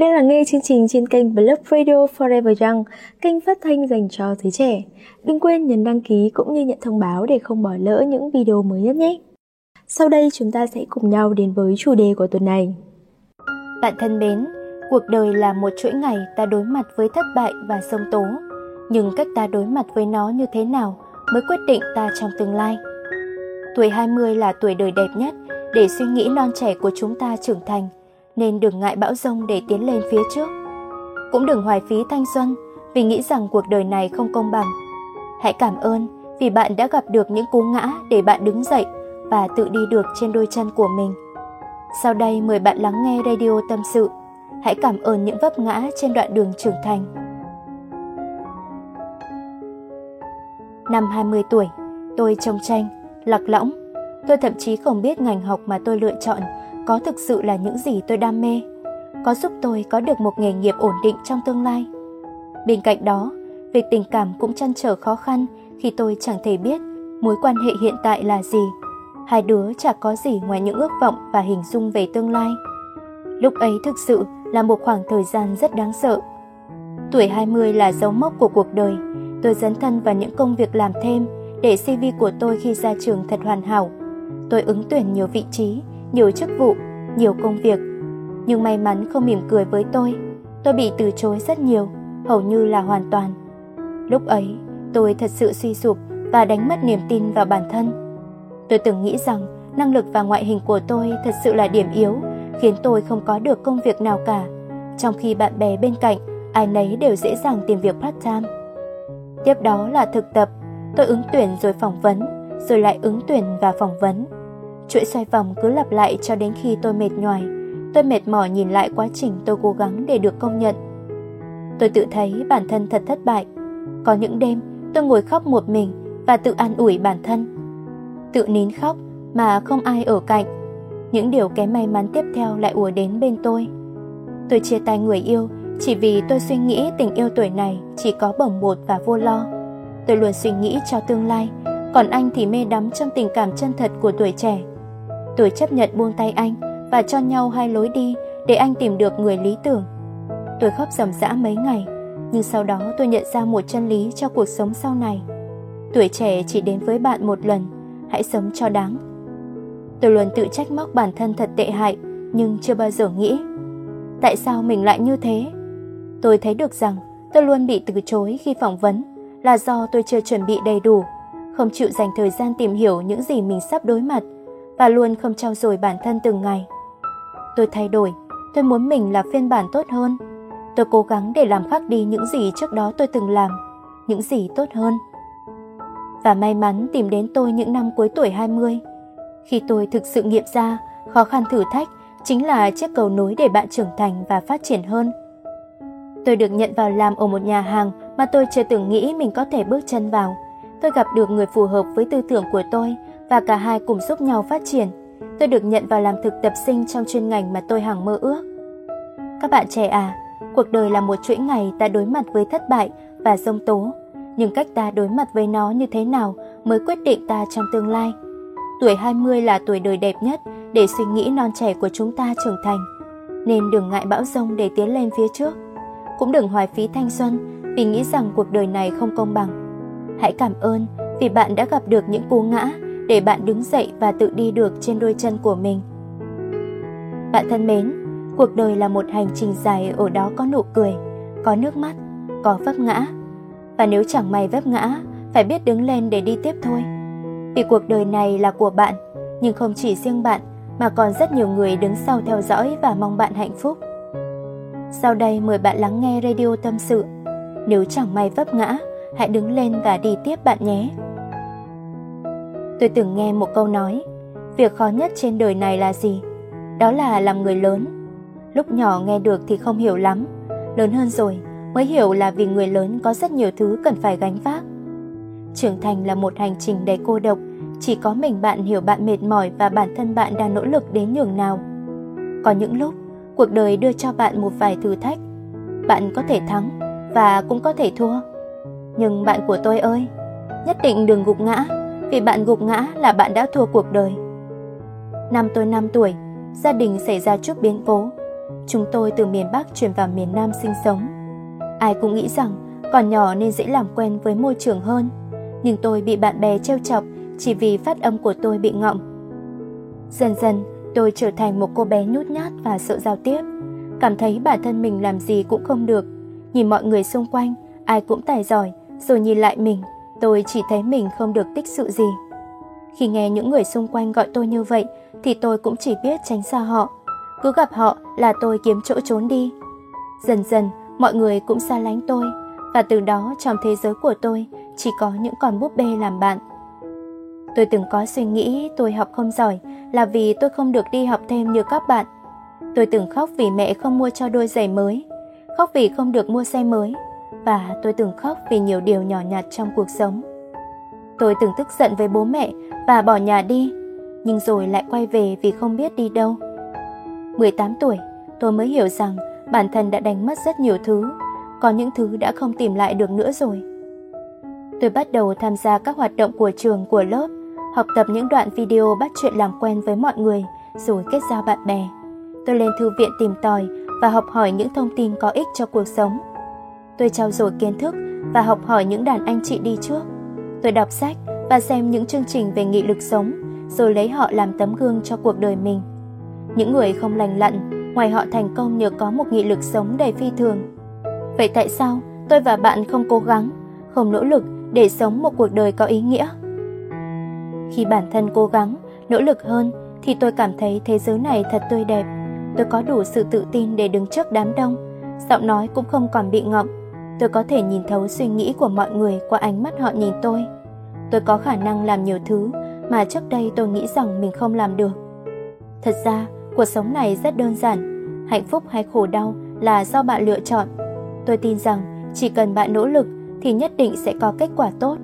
bạn đang lắng nghe chương trình trên kênh Blog Radio Forever Young, kênh phát thanh dành cho giới trẻ. Đừng quên nhấn đăng ký cũng như nhận thông báo để không bỏ lỡ những video mới nhất nhé. Sau đây chúng ta sẽ cùng nhau đến với chủ đề của tuần này. Bạn thân mến, cuộc đời là một chuỗi ngày ta đối mặt với thất bại và sông tố. Nhưng cách ta đối mặt với nó như thế nào mới quyết định ta trong tương lai. Tuổi 20 là tuổi đời đẹp nhất để suy nghĩ non trẻ của chúng ta trưởng thành – nên đừng ngại bão rông để tiến lên phía trước. Cũng đừng hoài phí thanh xuân vì nghĩ rằng cuộc đời này không công bằng. Hãy cảm ơn vì bạn đã gặp được những cú ngã để bạn đứng dậy và tự đi được trên đôi chân của mình. Sau đây mời bạn lắng nghe radio tâm sự. Hãy cảm ơn những vấp ngã trên đoạn đường trưởng thành. Năm 20 tuổi, tôi trông tranh, lạc lõng. Tôi thậm chí không biết ngành học mà tôi lựa chọn có thực sự là những gì tôi đam mê, có giúp tôi có được một nghề nghiệp ổn định trong tương lai. Bên cạnh đó, việc tình cảm cũng chăn trở khó khăn khi tôi chẳng thể biết mối quan hệ hiện tại là gì. Hai đứa chả có gì ngoài những ước vọng và hình dung về tương lai. Lúc ấy thực sự là một khoảng thời gian rất đáng sợ. Tuổi 20 là dấu mốc của cuộc đời. Tôi dấn thân vào những công việc làm thêm để CV của tôi khi ra trường thật hoàn hảo. Tôi ứng tuyển nhiều vị trí nhiều chức vụ, nhiều công việc. Nhưng may mắn không mỉm cười với tôi, tôi bị từ chối rất nhiều, hầu như là hoàn toàn. Lúc ấy, tôi thật sự suy sụp và đánh mất niềm tin vào bản thân. Tôi từng nghĩ rằng năng lực và ngoại hình của tôi thật sự là điểm yếu, khiến tôi không có được công việc nào cả, trong khi bạn bè bên cạnh ai nấy đều dễ dàng tìm việc part-time. Tiếp đó là thực tập, tôi ứng tuyển rồi phỏng vấn, rồi lại ứng tuyển và phỏng vấn. Chuỗi xoay vòng cứ lặp lại cho đến khi tôi mệt nhoài. Tôi mệt mỏi nhìn lại quá trình tôi cố gắng để được công nhận. Tôi tự thấy bản thân thật thất bại. Có những đêm tôi ngồi khóc một mình và tự an ủi bản thân. Tự nín khóc mà không ai ở cạnh. Những điều kém may mắn tiếp theo lại ùa đến bên tôi. Tôi chia tay người yêu chỉ vì tôi suy nghĩ tình yêu tuổi này chỉ có bồng bột và vô lo. Tôi luôn suy nghĩ cho tương lai, còn anh thì mê đắm trong tình cảm chân thật của tuổi trẻ. Tôi chấp nhận buông tay anh và cho nhau hai lối đi để anh tìm được người lý tưởng. Tôi khóc rầm rã mấy ngày, nhưng sau đó tôi nhận ra một chân lý cho cuộc sống sau này. Tuổi trẻ chỉ đến với bạn một lần, hãy sống cho đáng. Tôi luôn tự trách móc bản thân thật tệ hại, nhưng chưa bao giờ nghĩ. Tại sao mình lại như thế? Tôi thấy được rằng tôi luôn bị từ chối khi phỏng vấn là do tôi chưa chuẩn bị đầy đủ, không chịu dành thời gian tìm hiểu những gì mình sắp đối mặt và luôn không trao dồi bản thân từng ngày. Tôi thay đổi, tôi muốn mình là phiên bản tốt hơn. Tôi cố gắng để làm khác đi những gì trước đó tôi từng làm, những gì tốt hơn. Và may mắn tìm đến tôi những năm cuối tuổi 20. Khi tôi thực sự nghiệm ra, khó khăn thử thách chính là chiếc cầu nối để bạn trưởng thành và phát triển hơn. Tôi được nhận vào làm ở một nhà hàng mà tôi chưa từng nghĩ mình có thể bước chân vào. Tôi gặp được người phù hợp với tư tưởng của tôi và cả hai cùng giúp nhau phát triển. Tôi được nhận vào làm thực tập sinh trong chuyên ngành mà tôi hằng mơ ước. Các bạn trẻ à, cuộc đời là một chuỗi ngày ta đối mặt với thất bại và rông tố, nhưng cách ta đối mặt với nó như thế nào mới quyết định ta trong tương lai. Tuổi 20 là tuổi đời đẹp nhất để suy nghĩ non trẻ của chúng ta trưởng thành, nên đừng ngại bão rông để tiến lên phía trước. Cũng đừng hoài phí thanh xuân vì nghĩ rằng cuộc đời này không công bằng. Hãy cảm ơn vì bạn đã gặp được những cú ngã để bạn đứng dậy và tự đi được trên đôi chân của mình. Bạn thân mến, cuộc đời là một hành trình dài ở đó có nụ cười, có nước mắt, có vấp ngã. Và nếu chẳng may vấp ngã, phải biết đứng lên để đi tiếp thôi. Vì cuộc đời này là của bạn, nhưng không chỉ riêng bạn mà còn rất nhiều người đứng sau theo dõi và mong bạn hạnh phúc. Sau đây mời bạn lắng nghe radio tâm sự. Nếu chẳng may vấp ngã, hãy đứng lên và đi tiếp bạn nhé. Tôi từng nghe một câu nói, việc khó nhất trên đời này là gì? Đó là làm người lớn. Lúc nhỏ nghe được thì không hiểu lắm, lớn hơn rồi mới hiểu là vì người lớn có rất nhiều thứ cần phải gánh vác. Trưởng thành là một hành trình đầy cô độc, chỉ có mình bạn hiểu bạn mệt mỏi và bản thân bạn đang nỗ lực đến nhường nào. Có những lúc, cuộc đời đưa cho bạn một vài thử thách. Bạn có thể thắng và cũng có thể thua. Nhưng bạn của tôi ơi, nhất định đừng gục ngã vì bạn gục ngã là bạn đã thua cuộc đời. Năm tôi 5 tuổi, gia đình xảy ra chút biến cố. Chúng tôi từ miền Bắc chuyển vào miền Nam sinh sống. Ai cũng nghĩ rằng còn nhỏ nên dễ làm quen với môi trường hơn, nhưng tôi bị bạn bè trêu chọc chỉ vì phát âm của tôi bị ngọng. Dần dần, tôi trở thành một cô bé nhút nhát và sợ giao tiếp, cảm thấy bản thân mình làm gì cũng không được. Nhìn mọi người xung quanh, ai cũng tài giỏi, rồi nhìn lại mình, tôi chỉ thấy mình không được tích sự gì. Khi nghe những người xung quanh gọi tôi như vậy, thì tôi cũng chỉ biết tránh xa họ. Cứ gặp họ là tôi kiếm chỗ trốn đi. Dần dần, mọi người cũng xa lánh tôi, và từ đó trong thế giới của tôi chỉ có những con búp bê làm bạn. Tôi từng có suy nghĩ tôi học không giỏi là vì tôi không được đi học thêm như các bạn. Tôi từng khóc vì mẹ không mua cho đôi giày mới, khóc vì không được mua xe mới, và tôi từng khóc vì nhiều điều nhỏ nhặt trong cuộc sống. Tôi từng tức giận với bố mẹ và bỏ nhà đi, nhưng rồi lại quay về vì không biết đi đâu. 18 tuổi, tôi mới hiểu rằng bản thân đã đánh mất rất nhiều thứ, có những thứ đã không tìm lại được nữa rồi. Tôi bắt đầu tham gia các hoạt động của trường, của lớp, học tập những đoạn video bắt chuyện làm quen với mọi người, rồi kết giao bạn bè. Tôi lên thư viện tìm tòi và học hỏi những thông tin có ích cho cuộc sống. Tôi trao dồi kiến thức và học hỏi những đàn anh chị đi trước. Tôi đọc sách và xem những chương trình về nghị lực sống, rồi lấy họ làm tấm gương cho cuộc đời mình. Những người không lành lặn, ngoài họ thành công nhờ có một nghị lực sống đầy phi thường. Vậy tại sao tôi và bạn không cố gắng, không nỗ lực để sống một cuộc đời có ý nghĩa? Khi bản thân cố gắng, nỗ lực hơn thì tôi cảm thấy thế giới này thật tươi đẹp. Tôi có đủ sự tự tin để đứng trước đám đông, giọng nói cũng không còn bị ngọng. Tôi có thể nhìn thấu suy nghĩ của mọi người qua ánh mắt họ nhìn tôi. Tôi có khả năng làm nhiều thứ mà trước đây tôi nghĩ rằng mình không làm được. Thật ra, cuộc sống này rất đơn giản, hạnh phúc hay khổ đau là do bạn lựa chọn. Tôi tin rằng chỉ cần bạn nỗ lực thì nhất định sẽ có kết quả tốt.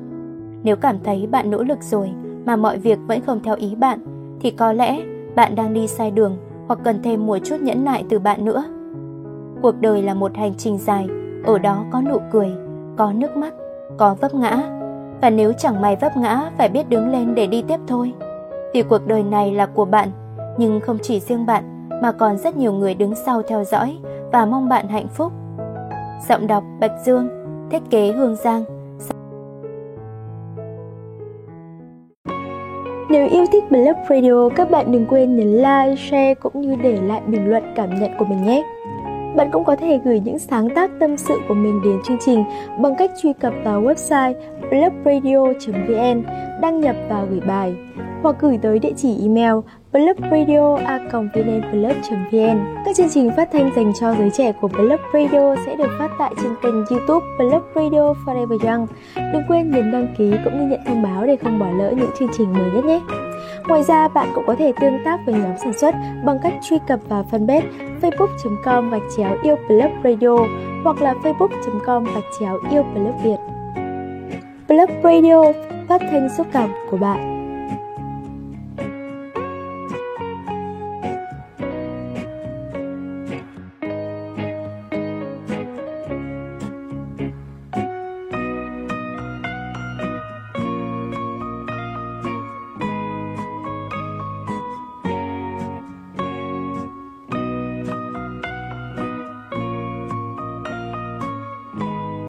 Nếu cảm thấy bạn nỗ lực rồi mà mọi việc vẫn không theo ý bạn, thì có lẽ bạn đang đi sai đường hoặc cần thêm một chút nhẫn nại từ bạn nữa. Cuộc đời là một hành trình dài, ở đó có nụ cười, có nước mắt, có vấp ngã. Và nếu chẳng may vấp ngã phải biết đứng lên để đi tiếp thôi. Vì cuộc đời này là của bạn, nhưng không chỉ riêng bạn mà còn rất nhiều người đứng sau theo dõi và mong bạn hạnh phúc. Giọng đọc Bạch Dương, thiết kế Hương Giang Nếu yêu thích Blog Radio, các bạn đừng quên nhấn like, share cũng như để lại bình luận cảm nhận của mình nhé. Bạn cũng có thể gửi những sáng tác tâm sự của mình đến chương trình bằng cách truy cập vào website blogradio.vn, đăng nhập và gửi bài, hoặc gửi tới địa chỉ email blogradio.vn. Các chương trình phát thanh dành cho giới trẻ của Blog Radio sẽ được phát tại trên kênh YouTube Blog Radio Forever Young. Đừng quên nhấn đăng ký cũng như nhận thông báo để không bỏ lỡ những chương trình mới nhất nhé. Ngoài ra, bạn cũng có thể tương tác với nhóm sản xuất bằng cách truy cập vào fanpage facebook.com gạch chéo yêu Blog Radio hoặc là facebook.com gạch chéo yêu Blog Việt. Blog Radio phát thanh xúc cảm của bạn